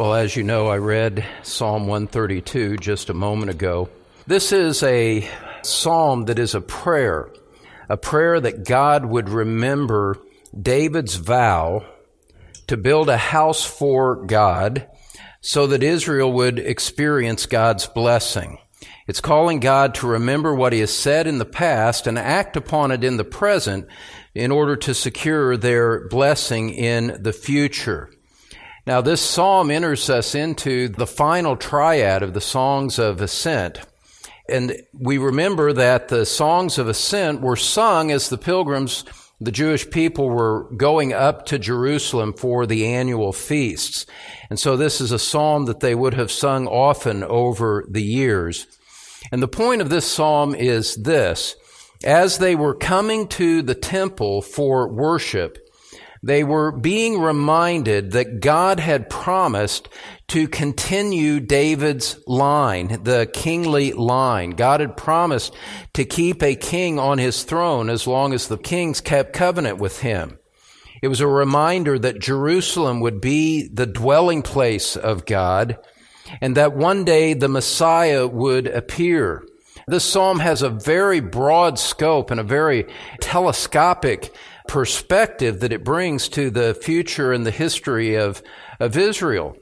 Well, as you know, I read Psalm 132 just a moment ago. This is a psalm that is a prayer, a prayer that God would remember David's vow to build a house for God so that Israel would experience God's blessing. It's calling God to remember what he has said in the past and act upon it in the present in order to secure their blessing in the future. Now, this psalm enters us into the final triad of the songs of ascent. And we remember that the songs of ascent were sung as the pilgrims, the Jewish people, were going up to Jerusalem for the annual feasts. And so this is a psalm that they would have sung often over the years. And the point of this psalm is this. As they were coming to the temple for worship, they were being reminded that God had promised to continue David's line, the kingly line. God had promised to keep a king on his throne as long as the kings kept covenant with him. It was a reminder that Jerusalem would be the dwelling place of God and that one day the Messiah would appear. This psalm has a very broad scope and a very telescopic perspective that it brings to the future and the history of, of Israel.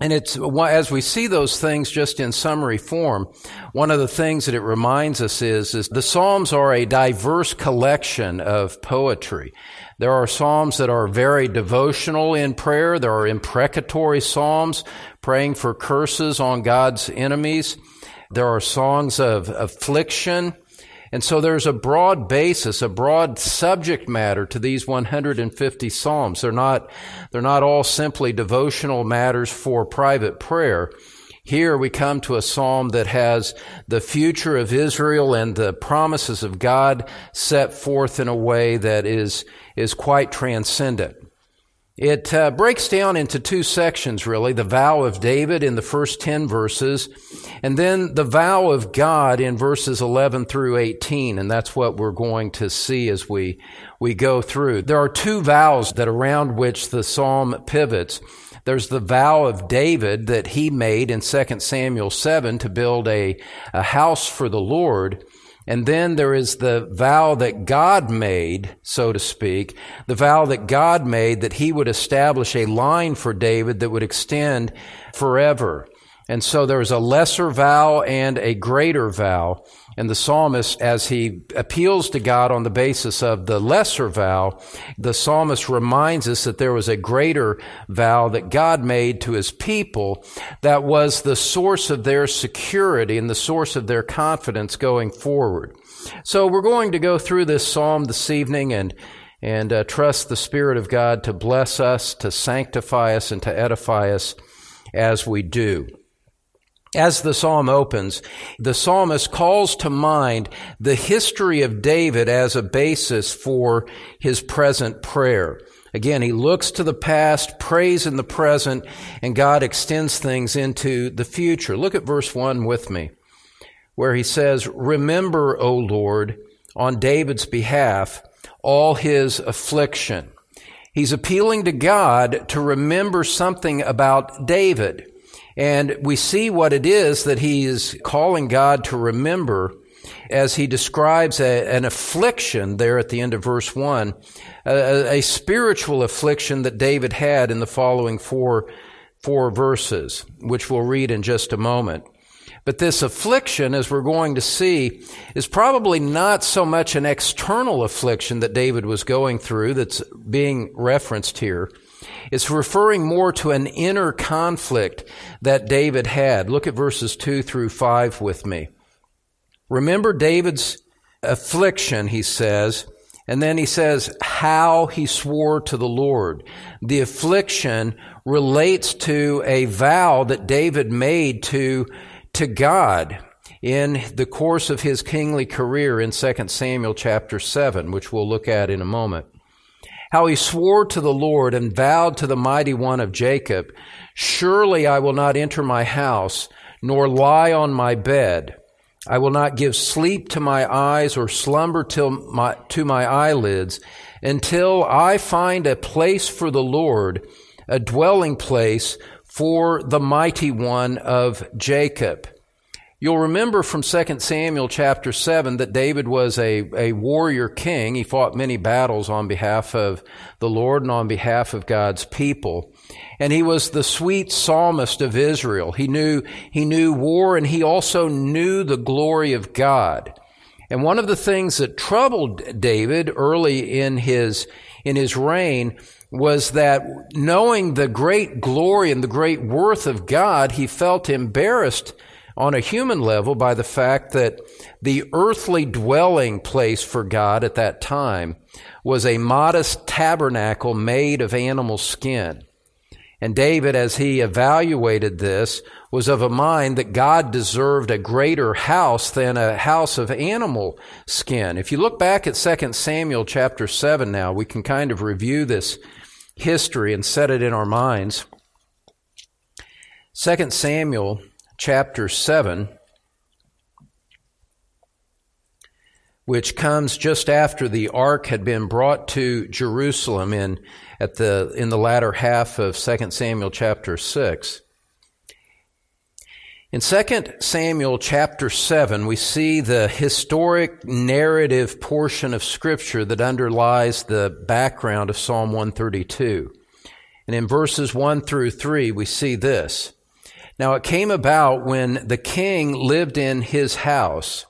And it's, as we see those things just in summary form, one of the things that it reminds us is, is the Psalms are a diverse collection of poetry. There are Psalms that are very devotional in prayer. There are imprecatory Psalms praying for curses on God's enemies. There are songs of affliction. And so there's a broad basis, a broad subject matter to these 150 Psalms. They're not, they're not all simply devotional matters for private prayer. Here we come to a psalm that has the future of Israel and the promises of God set forth in a way that is, is quite transcendent. It uh, breaks down into two sections, really the vow of David in the first 10 verses, and then the vow of God in verses 11 through 18. And that's what we're going to see as we, we go through. There are two vows that around which the psalm pivots. There's the vow of David that he made in 2 Samuel 7 to build a, a house for the Lord. And then there is the vow that God made, so to speak, the vow that God made that he would establish a line for David that would extend forever. And so there is a lesser vow and a greater vow. And the psalmist, as he appeals to God on the basis of the lesser vow, the psalmist reminds us that there was a greater vow that God made to his people that was the source of their security and the source of their confidence going forward. So we're going to go through this psalm this evening and and uh, trust the Spirit of God to bless us, to sanctify us, and to edify us as we do. As the psalm opens, the psalmist calls to mind the history of David as a basis for his present prayer. Again, he looks to the past, prays in the present, and God extends things into the future. Look at verse 1 with me, where he says, Remember, O Lord, on David's behalf, all his affliction. He's appealing to God to remember something about David. And we see what it is that he is calling God to remember as he describes a, an affliction there at the end of verse 1, a, a, spiritual affliction that David had in the following four, four verses, which we'll read in just a moment. But this affliction, as we're going to see, is probably not so much an external affliction that David was going through that's being referenced here. It's referring more to an inner conflict that David had. Look at verses 2 through 5 with me. Remember David's affliction, he says, and then he says how he swore to the Lord. The affliction relates to a vow that David made to, to God in the course of his kingly career in 2 Samuel chapter 7, which we'll look at in a moment. How he swore to the Lord and vowed to the mighty one of Jacob, Surely I will not enter my house, nor lie on my bed. I will not give sleep to my eyes or slumber till my, to my eyelids until I find a place for the Lord, a dwelling place for the mighty one of Jacob. You'll remember from 2 Samuel chapter 7 that David was a, a warrior king. He fought many battles on behalf of the Lord and on behalf of God's people. And he was the sweet psalmist of Israel. He knew, he knew war and he also knew the glory of God. And one of the things that troubled David early in his, in his reign was that knowing the great glory and the great worth of God, he felt embarrassed on a human level by the fact that the earthly dwelling place for God at that time was a modest tabernacle made of animal skin. And David, as he evaluated this, was of a mind that God deserved a greater house than a house of animal skin. If you look back at 2 Samuel chapter 7 now, we can kind of review this history and set it in our minds. 2 Samuel chapter 7, which comes just after the ark had been brought to Jerusalem in, at the, in the latter half of 2 Samuel chapter 6. In 2 Samuel chapter 7, we see the historic narrative portion of scripture that underlies the background of Psalm 132. And in verses 1 through 3, we see this. Now it came about when the king lived in his house,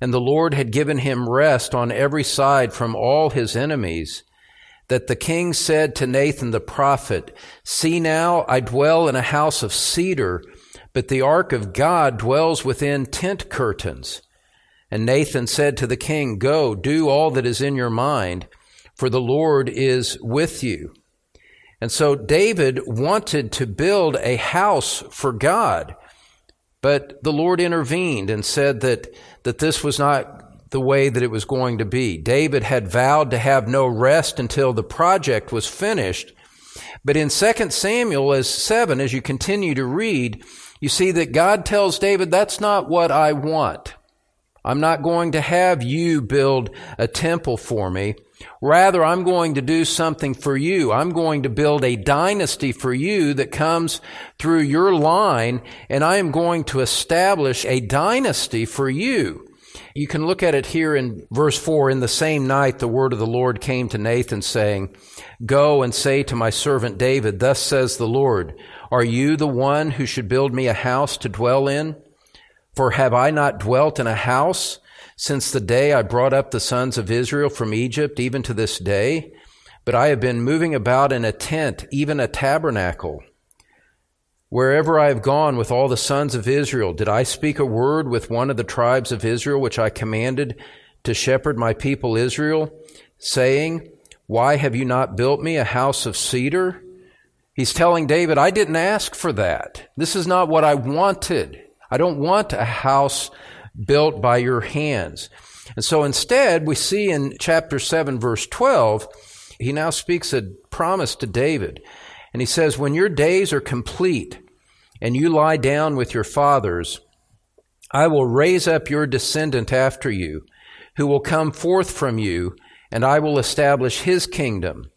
and the Lord had given him rest on every side from all his enemies, that the king said to Nathan the prophet, See now, I dwell in a house of cedar, but the ark of God dwells within tent curtains. And Nathan said to the king, Go, do all that is in your mind, for the Lord is with you. And so David wanted to build a house for God, but the Lord intervened and said that, that this was not the way that it was going to be. David had vowed to have no rest until the project was finished. But in 2 Samuel as 7, as you continue to read, you see that God tells David, that's not what I want. I'm not going to have you build a temple for me. Rather, I'm going to do something for you. I'm going to build a dynasty for you that comes through your line, and I am going to establish a dynasty for you. You can look at it here in verse 4. In the same night, the word of the Lord came to Nathan, saying, Go and say to my servant David, Thus says the Lord, are you the one who should build me a house to dwell in? For have I not dwelt in a house since the day I brought up the sons of Israel from Egypt, even to this day? But I have been moving about in a tent, even a tabernacle. Wherever I have gone with all the sons of Israel, did I speak a word with one of the tribes of Israel, which I commanded to shepherd my people Israel, saying, Why have you not built me a house of cedar? He's telling David, I didn't ask for that. This is not what I wanted. I don't want a house built by your hands. And so instead, we see in chapter 7, verse 12, he now speaks a promise to David. And he says, When your days are complete and you lie down with your fathers, I will raise up your descendant after you, who will come forth from you, and I will establish his kingdom.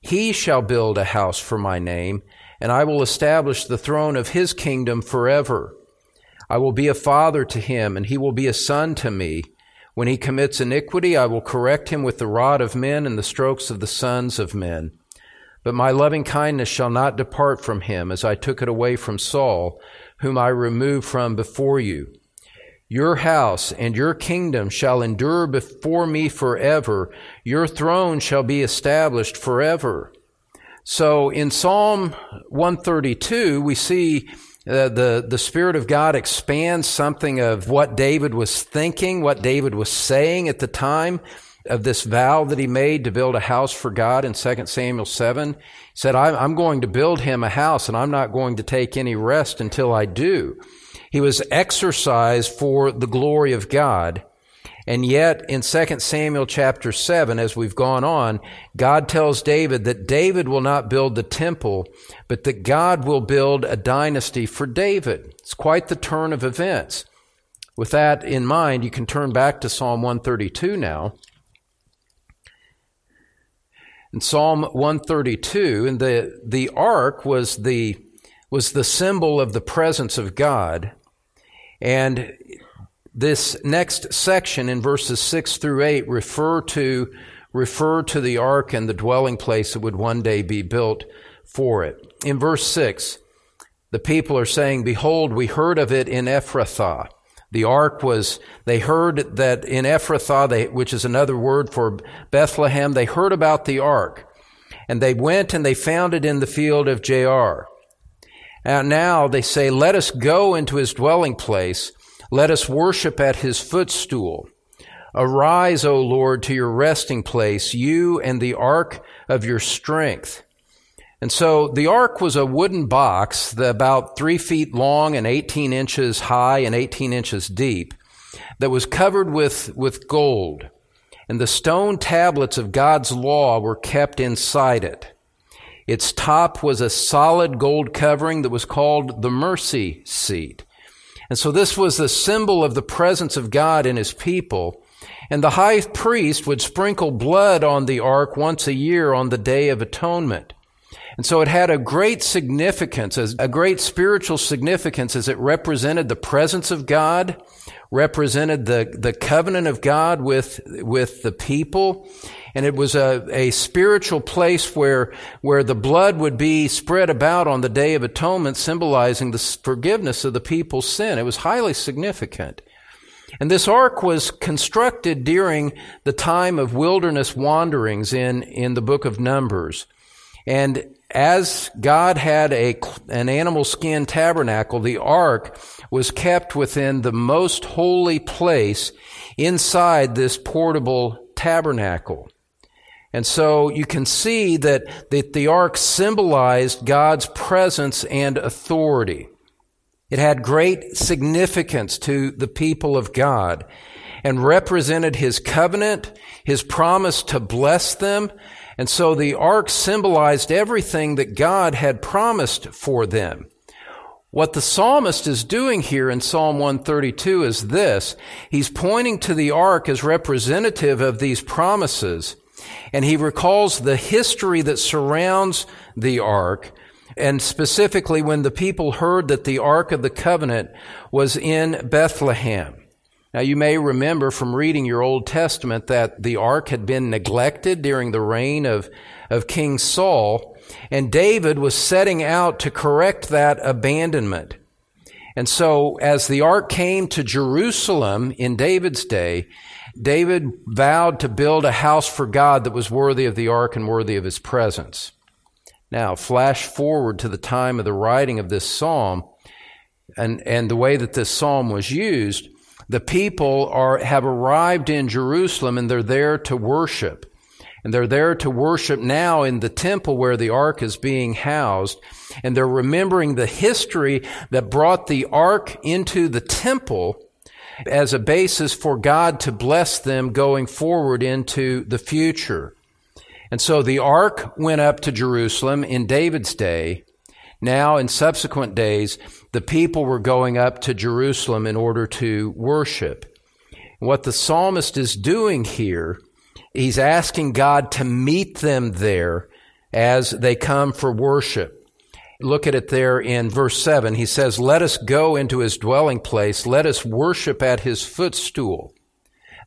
He shall build a house for my name, and I will establish the throne of his kingdom forever. I will be a father to him, and he will be a son to me. When he commits iniquity, I will correct him with the rod of men and the strokes of the sons of men. But my loving kindness shall not depart from him, as I took it away from Saul, whom I removed from before you. Your house and your kingdom shall endure before me forever. Your throne shall be established forever. So in Psalm 132, we see uh, the, the Spirit of God expands something of what David was thinking, what David was saying at the time of this vow that he made to build a house for God in 2 Samuel 7. He said, I'm going to build him a house and I'm not going to take any rest until I do. He was exercised for the glory of God. And yet in 2 Samuel chapter 7, as we've gone on, God tells David that David will not build the temple, but that God will build a dynasty for David. It's quite the turn of events. With that in mind, you can turn back to Psalm 132 now. In Psalm 132, and the, the ark was the, was the symbol of the presence of God. And this next section in verses 6 through 8 refer to, refer to the ark and the dwelling place that would one day be built for it. In verse 6, the people are saying, Behold, we heard of it in Ephrathah. The ark was, they heard that in Ephrathah, they, which is another word for Bethlehem, they heard about the ark. And they went and they found it in the field of Jaar. And now they say, let us go into his dwelling place. Let us worship at his footstool. Arise, O Lord, to your resting place, you and the ark of your strength. And so the ark was a wooden box about three feet long and 18 inches high and 18 inches deep that was covered with, with gold. And the stone tablets of God's law were kept inside it. Its top was a solid gold covering that was called the mercy seat. And so this was the symbol of the presence of God in his people. And the high priest would sprinkle blood on the ark once a year on the day of atonement. And so it had a great significance, a great spiritual significance as it represented the presence of God, represented the, the covenant of God with, with the people. And it was a, a spiritual place where, where the blood would be spread about on the Day of Atonement, symbolizing the forgiveness of the people's sin. It was highly significant. And this ark was constructed during the time of wilderness wanderings in, in the book of Numbers. And as God had a, an animal skin tabernacle, the ark was kept within the most holy place inside this portable tabernacle. And so you can see that, that the ark symbolized God's presence and authority. It had great significance to the people of God and represented his covenant, his promise to bless them, and so the ark symbolized everything that God had promised for them. What the psalmist is doing here in Psalm 132 is this. He's pointing to the ark as representative of these promises. And he recalls the history that surrounds the ark. And specifically when the people heard that the ark of the covenant was in Bethlehem. Now, you may remember from reading your Old Testament that the ark had been neglected during the reign of, of King Saul, and David was setting out to correct that abandonment. And so, as the ark came to Jerusalem in David's day, David vowed to build a house for God that was worthy of the ark and worthy of his presence. Now, flash forward to the time of the writing of this psalm and, and the way that this psalm was used. The people are, have arrived in Jerusalem and they're there to worship. And they're there to worship now in the temple where the ark is being housed. And they're remembering the history that brought the ark into the temple as a basis for God to bless them going forward into the future. And so the ark went up to Jerusalem in David's day. Now, in subsequent days, the people were going up to Jerusalem in order to worship. What the psalmist is doing here, he's asking God to meet them there as they come for worship. Look at it there in verse 7. He says, Let us go into his dwelling place. Let us worship at his footstool.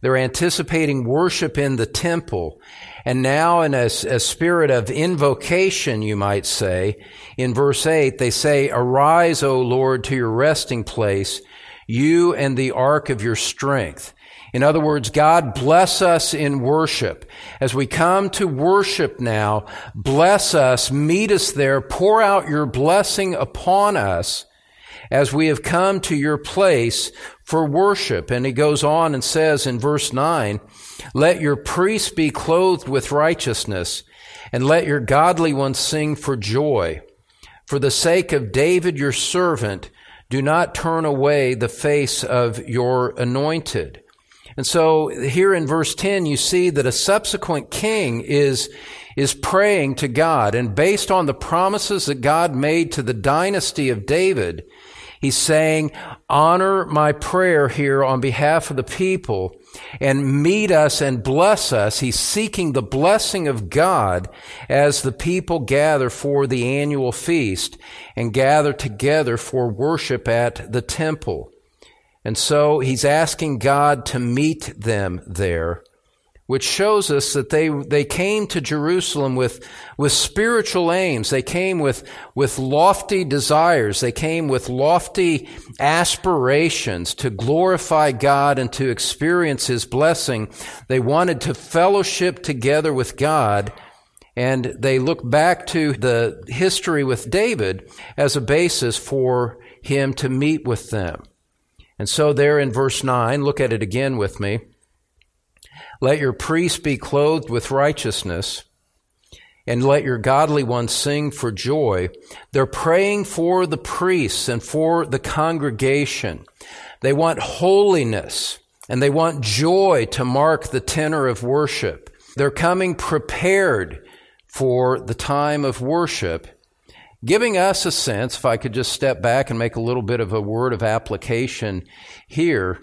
They're anticipating worship in the temple. And now in a, a, spirit of invocation, you might say, in verse 8, they say, Arise, O Lord, to your resting place, you and the ark of your strength. In other words, God bless us in worship. As we come to worship now, bless us, meet us there, pour out your blessing upon us as we have come to your place for worship. And he goes on and says in verse 9, Let your priests be clothed with righteousness, and let your godly ones sing for joy. For the sake of David your servant, Do not turn away the face of your anointed. And so here in verse 10, you see that a subsequent king is, is praying to God. And based on the promises that God made to the dynasty of David, he's saying, honor my prayer here on behalf of the people and meet us and bless us. He's seeking the blessing of God as the people gather for the annual feast and gather together for worship at the temple. And so he's asking God to meet them there which shows us that they, they came to Jerusalem with, with spiritual aims. They came with, with lofty desires. They came with lofty aspirations to glorify God and to experience His blessing. They wanted to fellowship together with God. And they look back to the history with David as a basis for him to meet with them. And so there in verse 9, look at it again with me. Let your priests be clothed with righteousness, and let your godly ones sing for joy. They're praying for the priests and for the congregation. They want holiness and they want joy to mark the tenor of worship. They're coming prepared for the time of worship, giving us a sense, if I could just step back and make a little bit of a word of application here,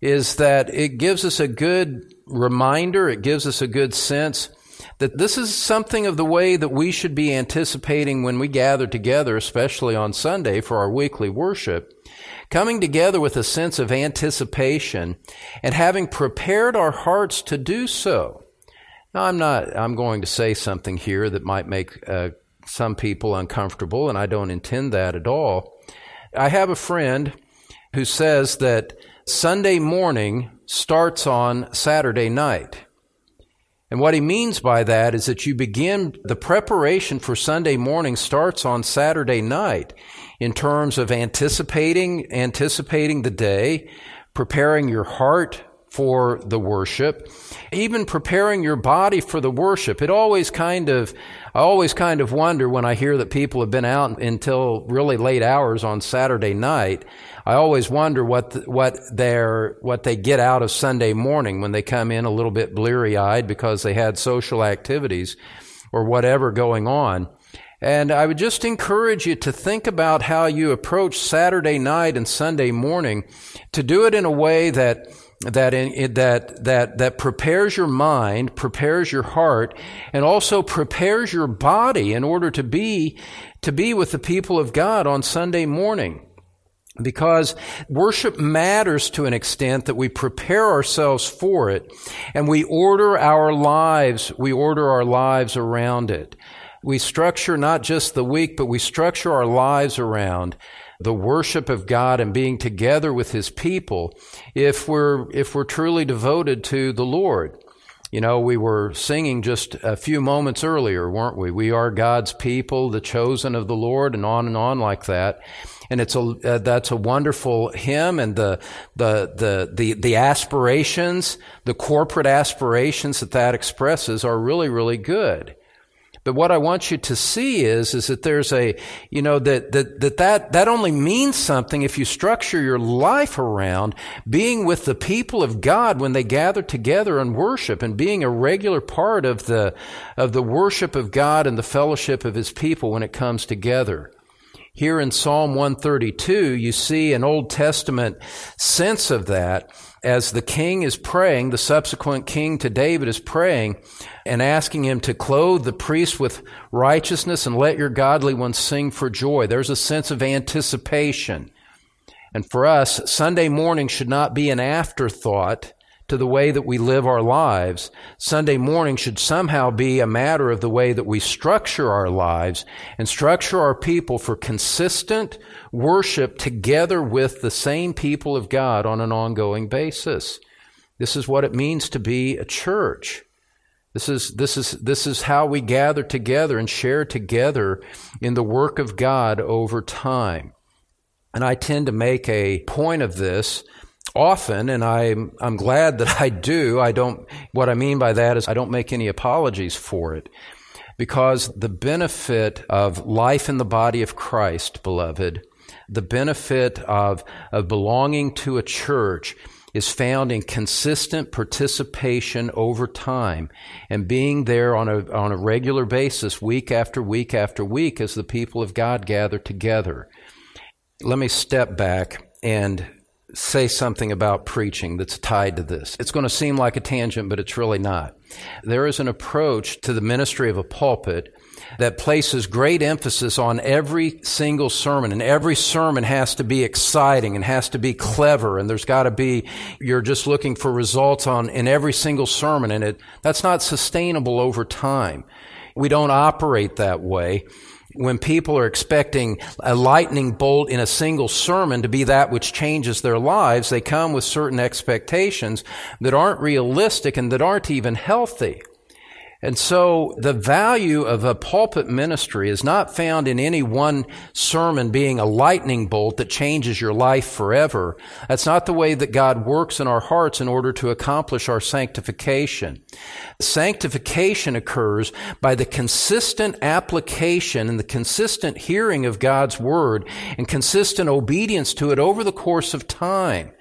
is that it gives us a good reminder, it gives us a good sense that this is something of the way that we should be anticipating when we gather together, especially on Sunday for our weekly worship. Coming together with a sense of anticipation and having prepared our hearts to do so. Now, I'm not, I'm going to say something here that might make uh, some people uncomfortable, and I don't intend that at all. I have a friend who says that Sunday morning starts on Saturday night. And what he means by that is that you begin, the preparation for Sunday morning starts on Saturday night in terms of anticipating, anticipating the day, preparing your heart for the worship, even preparing your body for the worship. It always kind of, I always kind of wonder when I hear that people have been out until really late hours on Saturday night. I always wonder what the, what their what they get out of Sunday morning when they come in a little bit bleary eyed because they had social activities or whatever going on. And I would just encourage you to think about how you approach Saturday night and Sunday morning to do it in a way that that in, that that that prepares your mind, prepares your heart, and also prepares your body in order to be to be with the people of God on Sunday morning because worship matters to an extent that we prepare ourselves for it and we order our lives, we order our lives around it. We structure not just the week, but we structure our lives around the worship of God and being together with His people if we're, if we're truly devoted to the Lord. You know, we were singing just a few moments earlier, weren't we? We are God's people, the chosen of the Lord, and on and on like that and it's a uh, that's a wonderful hymn and the, the the the the aspirations the corporate aspirations that that expresses are really really good but what I want you to see is, is that there's a, you know, that, that, that, that, that only means something if you structure your life around being with the people of God when they gather together and worship and being a regular part of the, of the worship of God and the fellowship of His people when it comes together. Here in Psalm 132, you see an Old Testament sense of that as the king is praying, the subsequent king to David is praying and asking him to clothe the priest with righteousness and let your godly ones sing for joy. There's a sense of anticipation. And for us, Sunday morning should not be an afterthought to the way that we live our lives, Sunday morning should somehow be a matter of the way that we structure our lives and structure our people for consistent worship together with the same people of God on an ongoing basis. This is what it means to be a church. This is, this is, this is how we gather together and share together in the work of God over time. And I tend to make a point of this often, and I'm, I'm glad that I do. I don't, what I mean by that is I don't make any apologies for it. Because the benefit of life in the body of Christ, beloved, The benefit of, of belonging to a church is found in consistent participation over time and being there on a, on a regular basis, week after week after week, as the people of God gather together. Let me step back and say something about preaching that's tied to this. It's going to seem like a tangent, but it's really not. There is an approach to the ministry of a pulpit that places great emphasis on every single sermon and every sermon has to be exciting and has to be clever and there's got to be you're just looking for results on in every single sermon and it that's not sustainable over time we don't operate that way when people are expecting a lightning bolt in a single sermon to be that which changes their lives, they come with certain expectations that aren't realistic and that aren't even healthy. And so the value of a pulpit ministry is not found in any one sermon being a lightning bolt that changes your life forever. That's not the way that God works in our hearts in order to accomplish our sanctification. Sanctification occurs by the consistent application and the consistent hearing of God's word and consistent obedience to it over the course of time.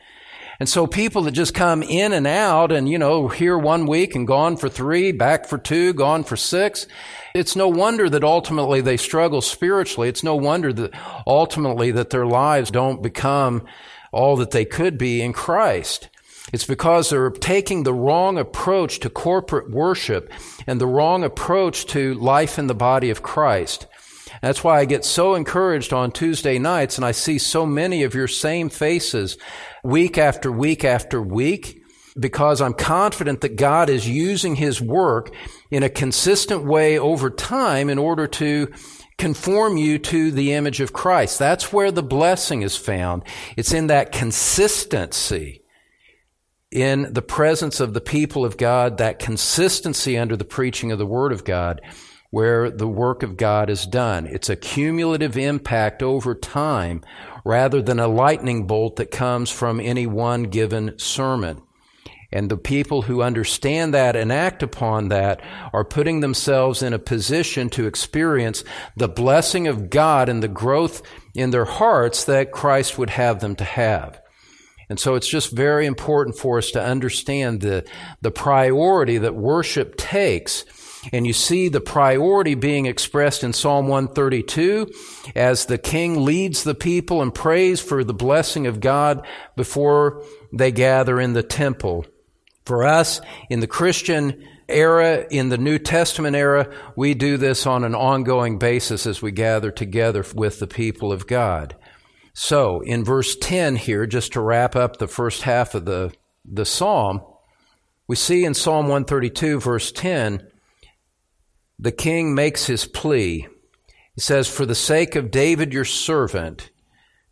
And so people that just come in and out and, you know, here one week and gone for three, back for two, gone for six, it's no wonder that ultimately they struggle spiritually. It's no wonder that ultimately that their lives don't become all that they could be in Christ. It's because they're taking the wrong approach to corporate worship and the wrong approach to life in the body of Christ. That's why I get so encouraged on Tuesday nights and I see so many of your same faces week after week after week because I'm confident that God is using His work in a consistent way over time in order to conform you to the image of Christ. That's where the blessing is found. It's in that consistency in the presence of the people of God, that consistency under the preaching of the Word of God where the work of God is done. It's a cumulative impact over time rather than a lightning bolt that comes from any one given sermon. And the people who understand that and act upon that are putting themselves in a position to experience the blessing of God and the growth in their hearts that Christ would have them to have. And so it's just very important for us to understand the, the priority that worship takes and you see the priority being expressed in Psalm 132 as the king leads the people and prays for the blessing of God before they gather in the temple. For us, in the Christian era, in the New Testament era, we do this on an ongoing basis as we gather together with the people of God. So, in verse 10 here, just to wrap up the first half of the, the psalm, we see in Psalm 132, verse 10, the king makes his plea. He says, For the sake of David your servant,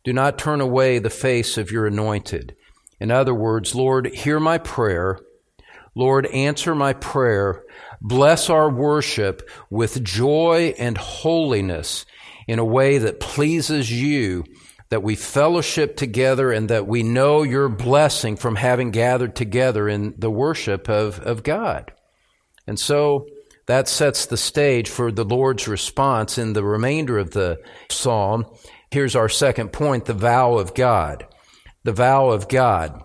do not turn away the face of your anointed. In other words, Lord, hear my prayer. Lord, answer my prayer. Bless our worship with joy and holiness in a way that pleases you, that we fellowship together and that we know your blessing from having gathered together in the worship of, of God. And so, that sets the stage for the Lord's response in the remainder of the psalm. Here's our second point the vow of God. The vow of God.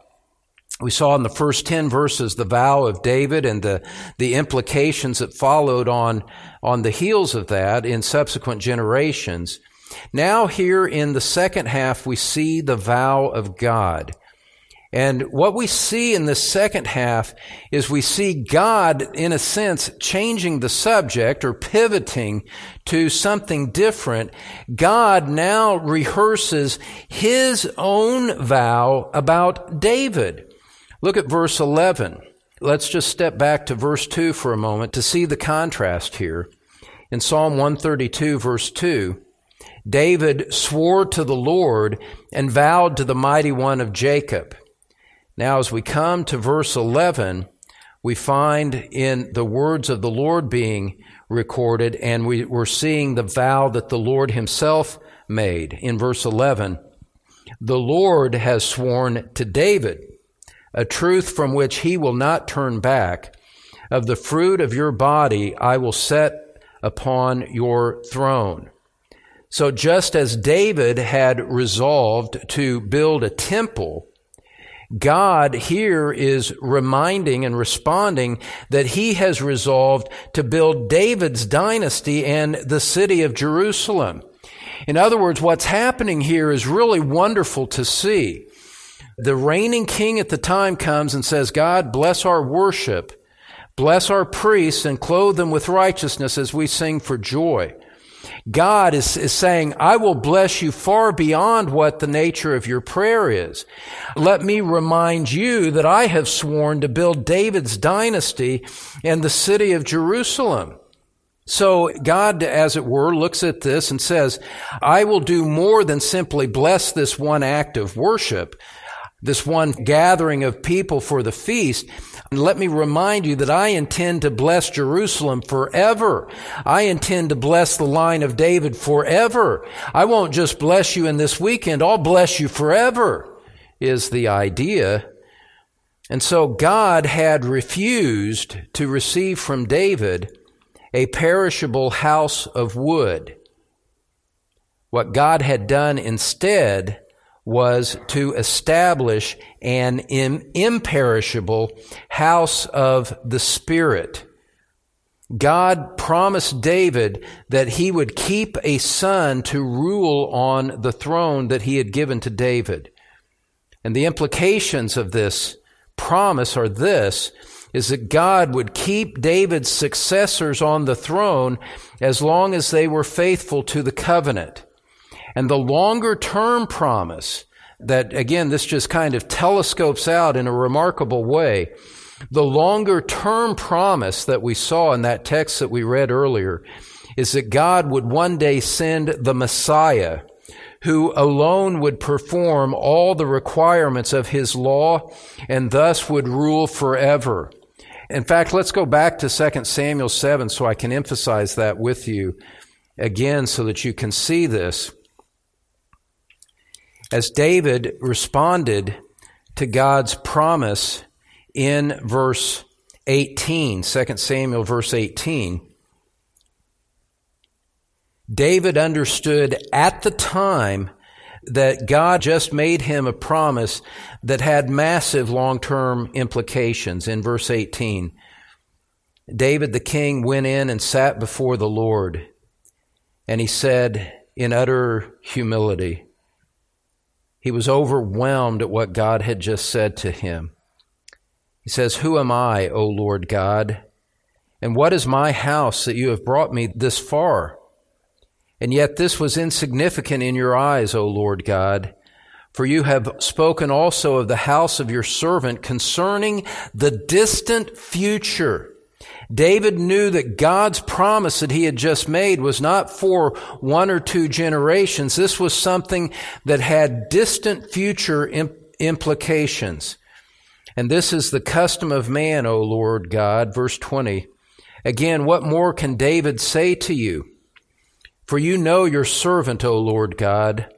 We saw in the first 10 verses the vow of David and the, the implications that followed on, on the heels of that in subsequent generations. Now, here in the second half, we see the vow of God. And what we see in the second half is we see God, in a sense, changing the subject or pivoting to something different. God now rehearses his own vow about David. Look at verse 11. Let's just step back to verse 2 for a moment to see the contrast here. In Psalm 132, verse 2, David swore to the Lord and vowed to the mighty one of Jacob. Now, as we come to verse 11, we find in the words of the Lord being recorded, and we, we're seeing the vow that the Lord Himself made. In verse 11, the Lord has sworn to David a truth from which he will not turn back. Of the fruit of your body I will set upon your throne. So just as David had resolved to build a temple, God here is reminding and responding that he has resolved to build David's dynasty and the city of Jerusalem. In other words, what's happening here is really wonderful to see. The reigning king at the time comes and says, God, bless our worship, bless our priests, and clothe them with righteousness as we sing for joy. God is, is saying, I will bless you far beyond what the nature of your prayer is. Let me remind you that I have sworn to build David's dynasty and the city of Jerusalem. So God, as it were, looks at this and says, I will do more than simply bless this one act of worship, this one gathering of people for the feast. And let me remind you that I intend to bless Jerusalem forever. I intend to bless the line of David forever. I won't just bless you in this weekend, I'll bless you forever, is the idea. And so God had refused to receive from David a perishable house of wood. What God had done instead was to establish an imperishable house of the Spirit. God promised David that he would keep a son to rule on the throne that he had given to David. And the implications of this promise are this, is that God would keep David's successors on the throne as long as they were faithful to the covenant. And the longer term promise that, again, this just kind of telescopes out in a remarkable way. The longer term promise that we saw in that text that we read earlier is that God would one day send the Messiah who alone would perform all the requirements of his law and thus would rule forever. In fact, let's go back to 2 Samuel 7 so I can emphasize that with you again so that you can see this as David responded to God's promise in verse 18, 2 Samuel verse 18, David understood at the time that God just made him a promise that had massive long term implications. In verse 18, David the king went in and sat before the Lord, and he said in utter humility, he was overwhelmed at what God had just said to him. He says, Who am I, O Lord God? And what is my house that you have brought me this far? And yet this was insignificant in your eyes, O Lord God. For you have spoken also of the house of your servant concerning the distant future. David knew that God's promise that he had just made was not for one or two generations. This was something that had distant future implications. And this is the custom of man, O Lord God. Verse 20. Again, what more can David say to you? For you know your servant, O Lord God.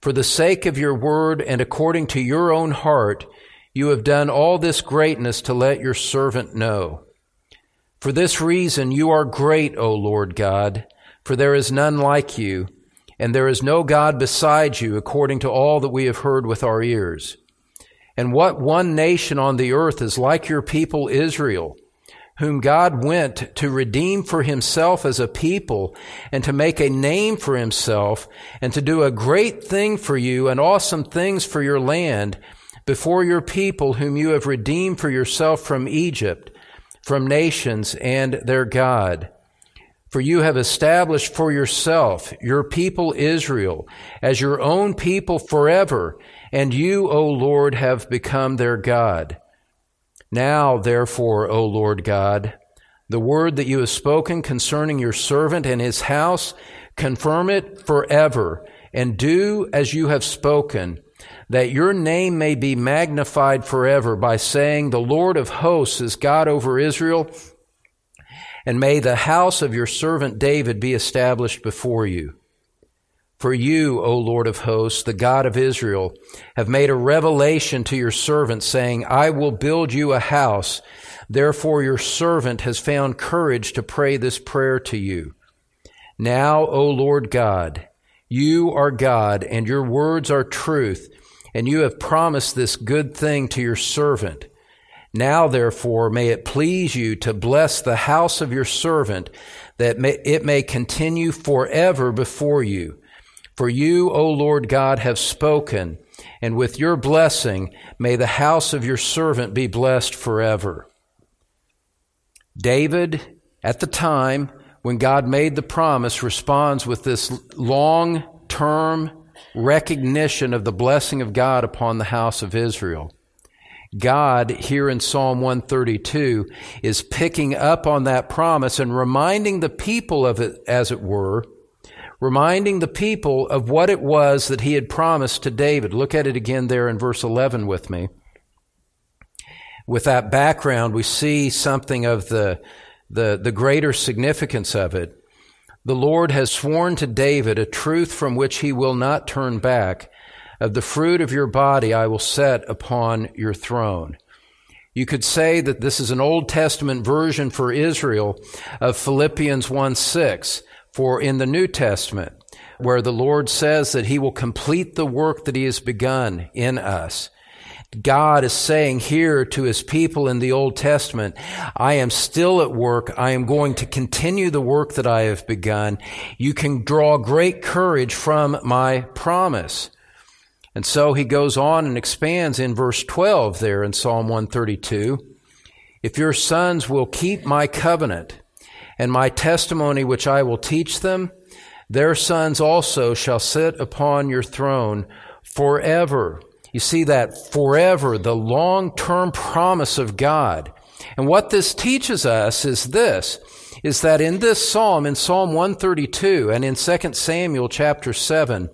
For the sake of your word and according to your own heart, you have done all this greatness to let your servant know. For this reason you are great, O Lord God, for there is none like you, and there is no God beside you, according to all that we have heard with our ears. And what one nation on the earth is like your people Israel, whom God went to redeem for himself as a people, and to make a name for himself, and to do a great thing for you, and awesome things for your land, before your people whom you have redeemed for yourself from Egypt, from nations and their God. For you have established for yourself your people Israel as your own people forever, and you, O Lord, have become their God. Now, therefore, O Lord God, the word that you have spoken concerning your servant and his house, confirm it forever, and do as you have spoken that your name may be magnified forever by saying, The Lord of hosts is God over Israel, and may the house of your servant David be established before you. For you, O Lord of hosts, the God of Israel, have made a revelation to your servant, saying, I will build you a house. Therefore your servant has found courage to pray this prayer to you. Now, O Lord God, You are God, and your words are truth, and you have promised this good thing to your servant. Now, therefore, may it please you to bless the house of your servant, that it may continue forever before you. For you, O Lord God, have spoken, and with your blessing may the house of your servant be blessed forever. David, at the time when God made the promise, responds with this long term recognition of the blessing of God upon the house of Israel. God, here in Psalm 132, is picking up on that promise and reminding the people of it, as it were, reminding the people of what it was that he had promised to David. Look at it again there in verse 11 with me. With that background, we see something of the, the, the greater significance of it. The Lord has sworn to David a truth from which he will not turn back of the fruit of your body I will set upon your throne. You could say that this is an Old Testament version for Israel of Philippians 1 6, for in the New Testament, where the Lord says that He will complete the work that He has begun in us. God is saying here to his people in the Old Testament, I am still at work. I am going to continue the work that I have begun. You can draw great courage from my promise. And so he goes on and expands in verse 12 there in Psalm 132. If your sons will keep my covenant and my testimony which I will teach them, their sons also shall sit upon your throne forever. You see that forever, the long term promise of God. And what this teaches us is this, is that in this psalm, in Psalm 132 and in 2 Samuel chapter 7,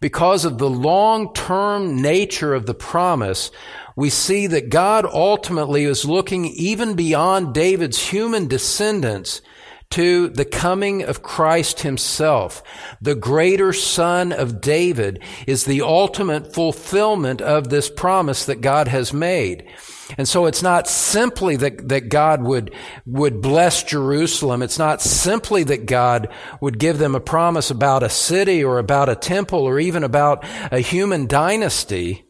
because of the long term nature of the promise, we see that God ultimately is looking even beyond David's human descendants to the coming of Christ himself. The greater son of David is the ultimate fulfillment of this promise that God has made. And so it's not simply that, that God would, would bless Jerusalem. It's not simply that God would give them a promise about a city or about a temple or even about a human dynasty.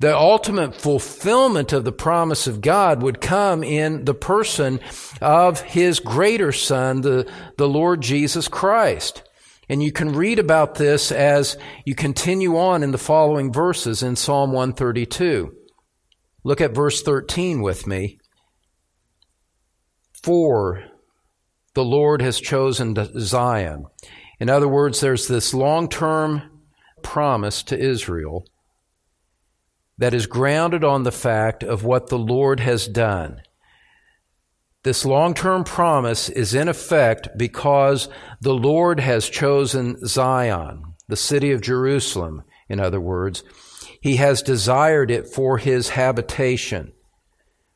The ultimate fulfillment of the promise of God would come in the person of his greater son, the, the Lord Jesus Christ. And you can read about this as you continue on in the following verses in Psalm 132. Look at verse 13 with me. For the Lord has chosen Zion. In other words, there's this long term promise to Israel that is grounded on the fact of what the Lord has done. This long term promise is in effect because the Lord has chosen Zion, the city of Jerusalem, in other words, he has desired it for his habitation.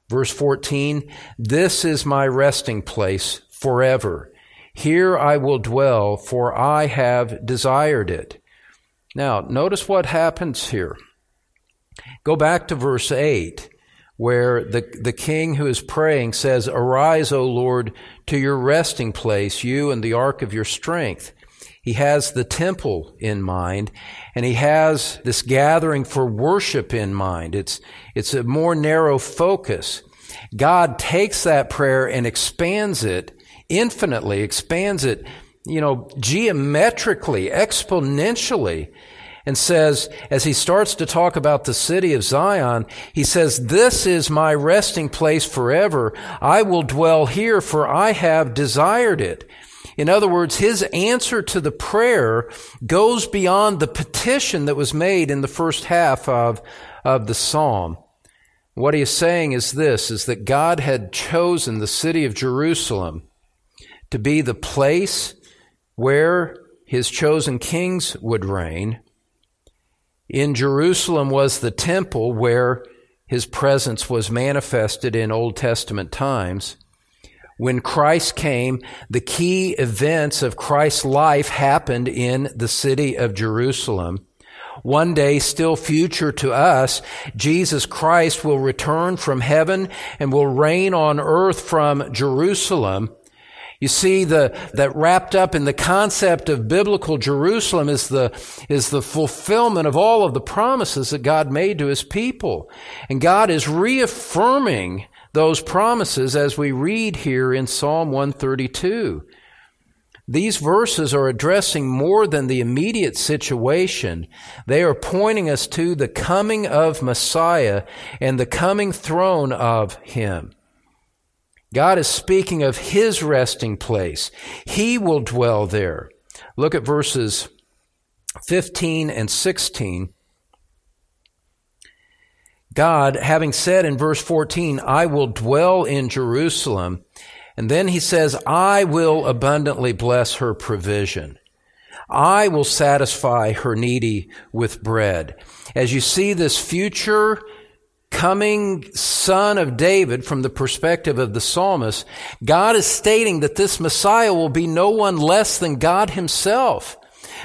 Verse 14, This is my resting place forever. Here I will dwell, for I have desired it. Now, notice what happens here. Go back to verse 8, where the, the king who is praying says, Arise, O Lord, to your resting place, you and the ark of your strength. He has the temple in mind, and he has this gathering for worship in mind. It's, it's a more narrow focus. God takes that prayer and expands it infinitely, expands it, you know, geometrically, exponentially, and says, as he starts to talk about the city of Zion, he says, This is my resting place forever. I will dwell here, for I have desired it. In other words, his answer to the prayer goes beyond the petition that was made in the first half of, of the psalm. What he is saying is this, is that God had chosen the city of Jerusalem to be the place where his chosen kings would reign. In Jerusalem was the temple where his presence was manifested in Old Testament times. When Christ came, the key events of Christ's life happened in the city of Jerusalem. One day, still future to us, Jesus Christ will return from heaven and will reign on earth from Jerusalem. You see, the, that wrapped up in the concept of biblical Jerusalem is the, is the fulfillment of all of the promises that God made to his people. And God is reaffirming those promises as we read here in Psalm 132. These verses are addressing more than the immediate situation. They are pointing us to the coming of Messiah and the coming throne of Him. God is speaking of His resting place. He will dwell there. Look at verses 15 and 16. God, having said in verse 14, I will dwell in Jerusalem, and then he says, I will abundantly bless her provision. I will satisfy her needy with bread. As you see this future coming son of David from the perspective of the psalmist, God is stating that this Messiah will be no one less than God himself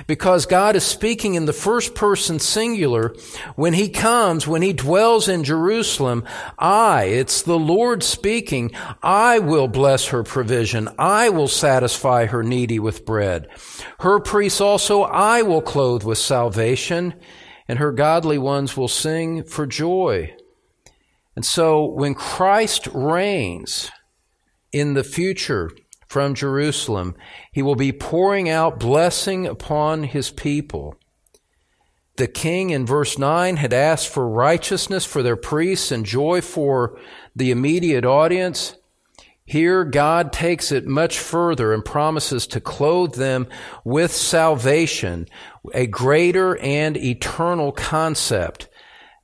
because God is speaking in the first person singular. When He comes, when He dwells in Jerusalem, I, it's the Lord speaking, I will bless her provision. I will satisfy her needy with bread. Her priests also I will clothe with salvation, and her godly ones will sing for joy. And so when Christ reigns in the future, from Jerusalem. He will be pouring out blessing upon his people. The king in verse 9 had asked for righteousness for their priests and joy for the immediate audience. Here, God takes it much further and promises to clothe them with salvation, a greater and eternal concept.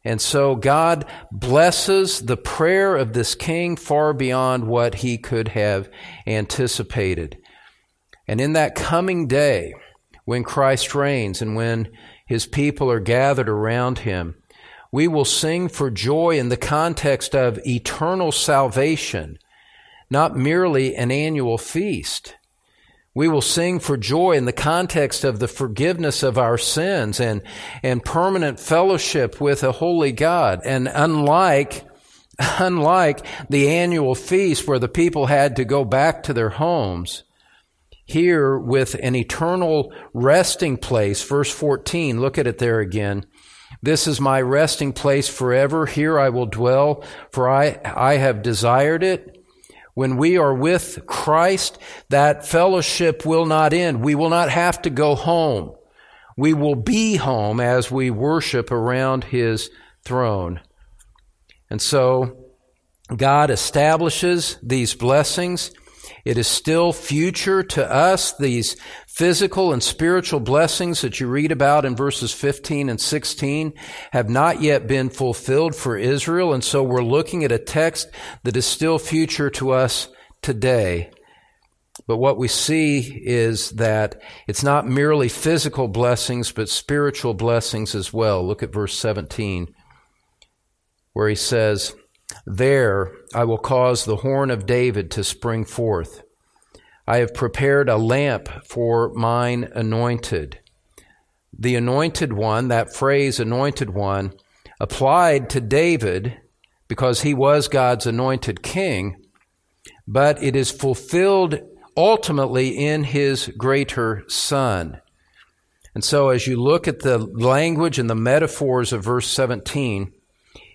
And so God blesses the prayer of this king far beyond what he could have anticipated. And in that coming day, when Christ reigns and when his people are gathered around him, we will sing for joy in the context of eternal salvation, not merely an annual feast. We will sing for joy in the context of the forgiveness of our sins and, and permanent fellowship with a holy God. And unlike, unlike the annual feast where the people had to go back to their homes, here with an eternal resting place, verse 14, look at it there again. This is my resting place forever. Here I will dwell, for I, I have desired it. When we are with Christ, that fellowship will not end. We will not have to go home. We will be home as we worship around His throne. And so, God establishes these blessings it is still future to us. These physical and spiritual blessings that you read about in verses 15 and 16 have not yet been fulfilled for Israel. And so we're looking at a text that is still future to us today. But what we see is that it's not merely physical blessings, but spiritual blessings as well. Look at verse 17, where he says, there I will cause the horn of David to spring forth. I have prepared a lamp for mine anointed. The anointed one, that phrase, anointed one, applied to David because he was God's anointed king, but it is fulfilled ultimately in his greater son. And so, as you look at the language and the metaphors of verse 17,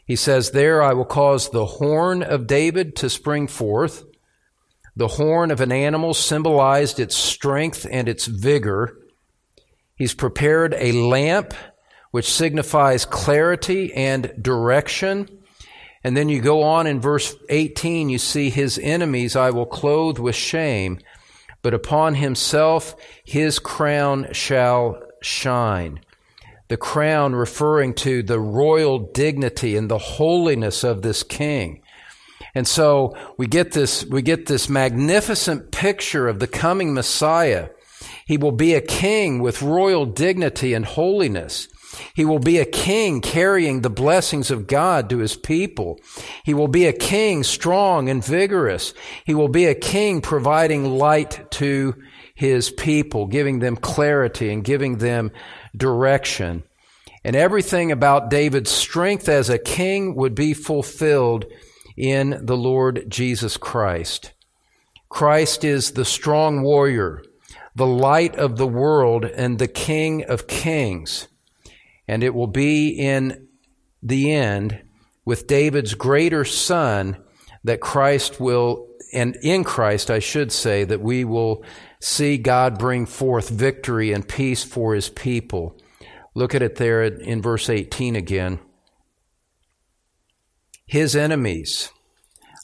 he says, There I will cause the horn of David to spring forth. The horn of an animal symbolized its strength and its vigor. He's prepared a lamp, which signifies clarity and direction. And then you go on in verse 18, you see his enemies I will clothe with shame, but upon himself his crown shall shine the crown referring to the royal dignity and the holiness of this king. And so we get this, we get this magnificent picture of the coming Messiah. He will be a king with royal dignity and holiness. He will be a king carrying the blessings of God to his people. He will be a king strong and vigorous. He will be a king providing light to his people, giving them clarity and giving them direction. And everything about David's strength as a king would be fulfilled in the Lord Jesus Christ. Christ is the strong warrior, the light of the world, and the King of kings. And it will be in the end with David's greater son that Christ will, and in Christ, I should say, that we will see God bring forth victory and peace for his people. Look at it there in verse 18 again. His enemies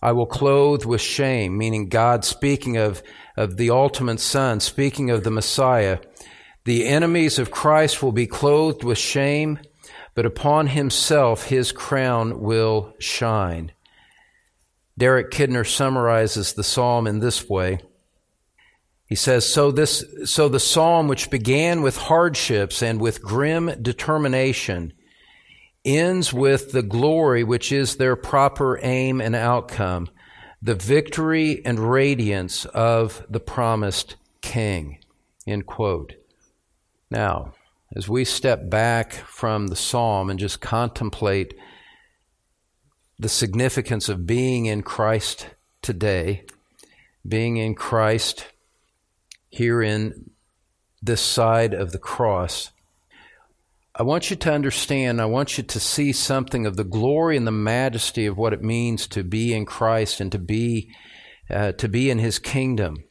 I will clothe with shame, meaning God speaking of, of the ultimate Son, speaking of the Messiah. The enemies of Christ will be clothed with shame, but upon himself his crown will shine. Derek Kidner summarizes the psalm in this way. He says, so this, so the psalm which began with hardships and with grim determination ends with the glory which is their proper aim and outcome, the victory and radiance of the promised king. End quote. Now, as we step back from the psalm and just contemplate the significance of being in Christ today, being in Christ here in this side of the cross, I want you to understand, I want you to see something of the glory and the majesty of what it means to be in Christ and to be, uh, to be in His kingdom.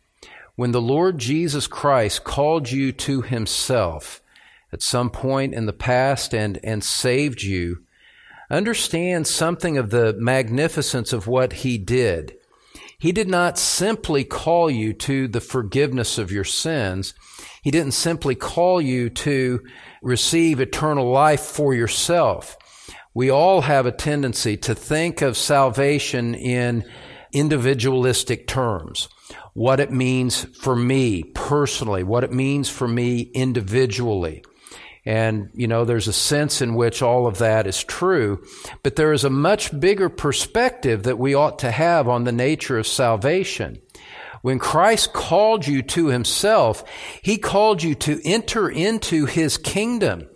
When the Lord Jesus Christ called you to Himself at some point in the past and, and saved you, understand something of the magnificence of what He did. He did not simply call you to the forgiveness of your sins. He didn't simply call you to receive eternal life for yourself. We all have a tendency to think of salvation in individualistic terms. What it means for me personally, what it means for me individually. And, you know, there's a sense in which all of that is true, but there is a much bigger perspective that we ought to have on the nature of salvation. When Christ called you to himself, he called you to enter into his kingdom.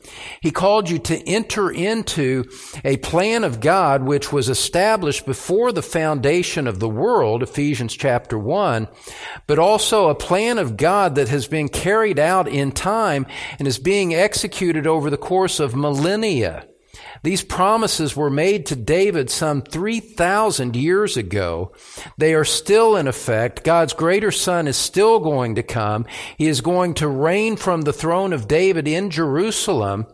He called you to enter into a plan of God which was established before the foundation of the world, Ephesians chapter 1, but also a plan of God that has been carried out in time and is being executed over the course of millennia. These promises were made to David some 3,000 years ago. They are still in effect. God's greater son is still going to come. He is going to reign from the throne of David in Jerusalem.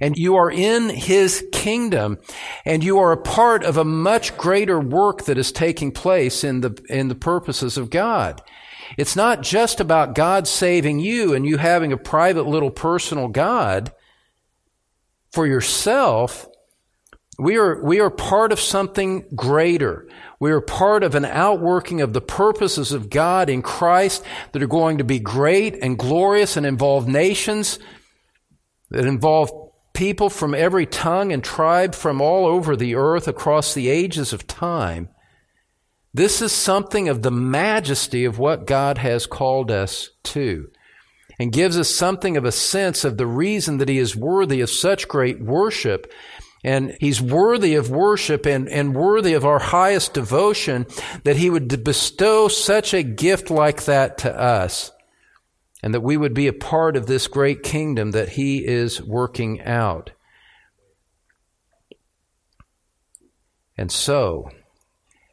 And you are in his kingdom and you are a part of a much greater work that is taking place in the, in the purposes of God. It's not just about God saving you and you having a private little personal God for yourself, we are, we are part of something greater. We are part of an outworking of the purposes of God in Christ that are going to be great and glorious and involve nations, that involve people from every tongue and tribe from all over the earth across the ages of time. This is something of the majesty of what God has called us to and gives us something of a sense of the reason that he is worthy of such great worship. And he's worthy of worship and, and worthy of our highest devotion that he would bestow such a gift like that to us. And that we would be a part of this great kingdom that he is working out. And so,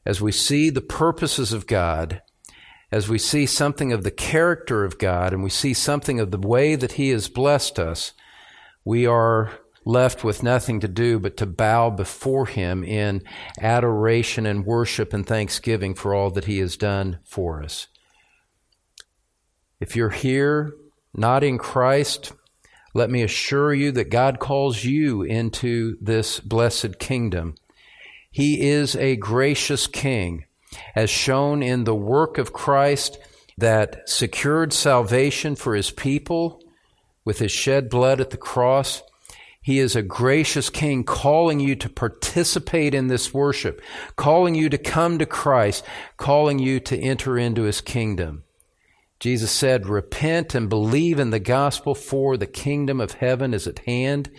as we see the purposes of God, as we see something of the character of God and we see something of the way that He has blessed us, we are left with nothing to do but to bow before Him in adoration and worship and thanksgiving for all that He has done for us. If you're here not in Christ, let me assure you that God calls you into this blessed kingdom. He is a gracious King as shown in the work of Christ that secured salvation for his people with his shed blood at the cross. He is a gracious king calling you to participate in this worship, calling you to come to Christ, calling you to enter into his kingdom. Jesus said, Repent and believe in the gospel, for the kingdom of heaven is at hand.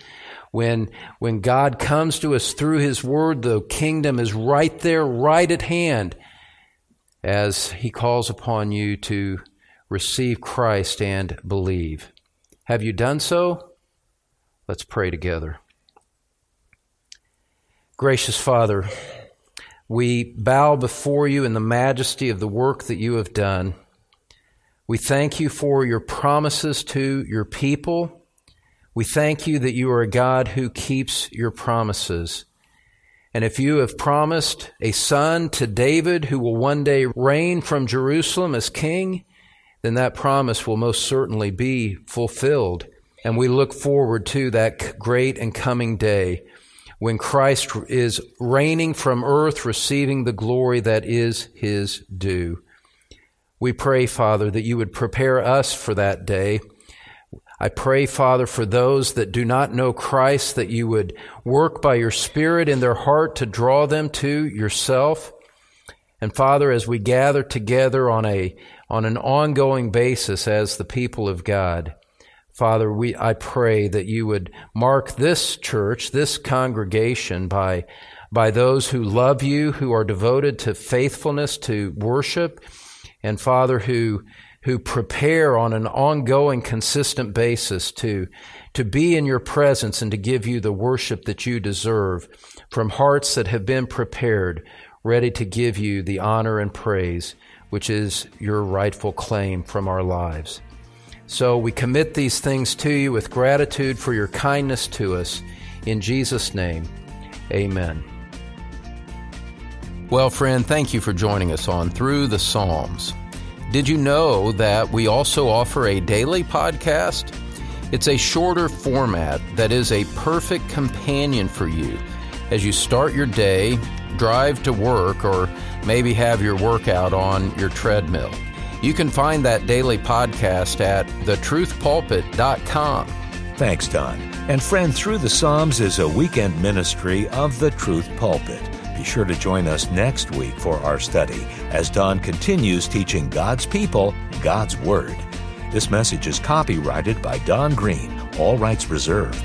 When, when God comes to us through his word, the kingdom is right there, right at hand as he calls upon you to receive Christ and believe. Have you done so? Let's pray together. Gracious Father, we bow before you in the majesty of the work that you have done. We thank you for your promises to your people. We thank you that you are a God who keeps your promises. And if you have promised a son to David who will one day reign from Jerusalem as king, then that promise will most certainly be fulfilled. And we look forward to that great and coming day when Christ is reigning from earth, receiving the glory that is his due. We pray, Father, that you would prepare us for that day. I pray, Father, for those that do not know Christ, that you would work by your Spirit in their heart to draw them to yourself. And Father, as we gather together on a, on an ongoing basis as the people of God, Father, we, I pray that you would mark this church, this congregation by, by those who love you, who are devoted to faithfulness, to worship, and Father, who, who prepare on an ongoing, consistent basis to, to be in your presence and to give you the worship that you deserve from hearts that have been prepared, ready to give you the honor and praise, which is your rightful claim from our lives. So we commit these things to you with gratitude for your kindness to us. In Jesus' name, amen. Well, friend, thank you for joining us on Through the Psalms. Did you know that we also offer a daily podcast? It's a shorter format that is a perfect companion for you as you start your day, drive to work, or maybe have your workout on your treadmill. You can find that daily podcast at thetruthpulpit.com. Thanks, Don. And friend, Through the Psalms is a weekend ministry of the Truth Pulpit. Be sure to join us next week for our study as Don continues teaching God's people God's Word. This message is copyrighted by Don Green, all rights reserved.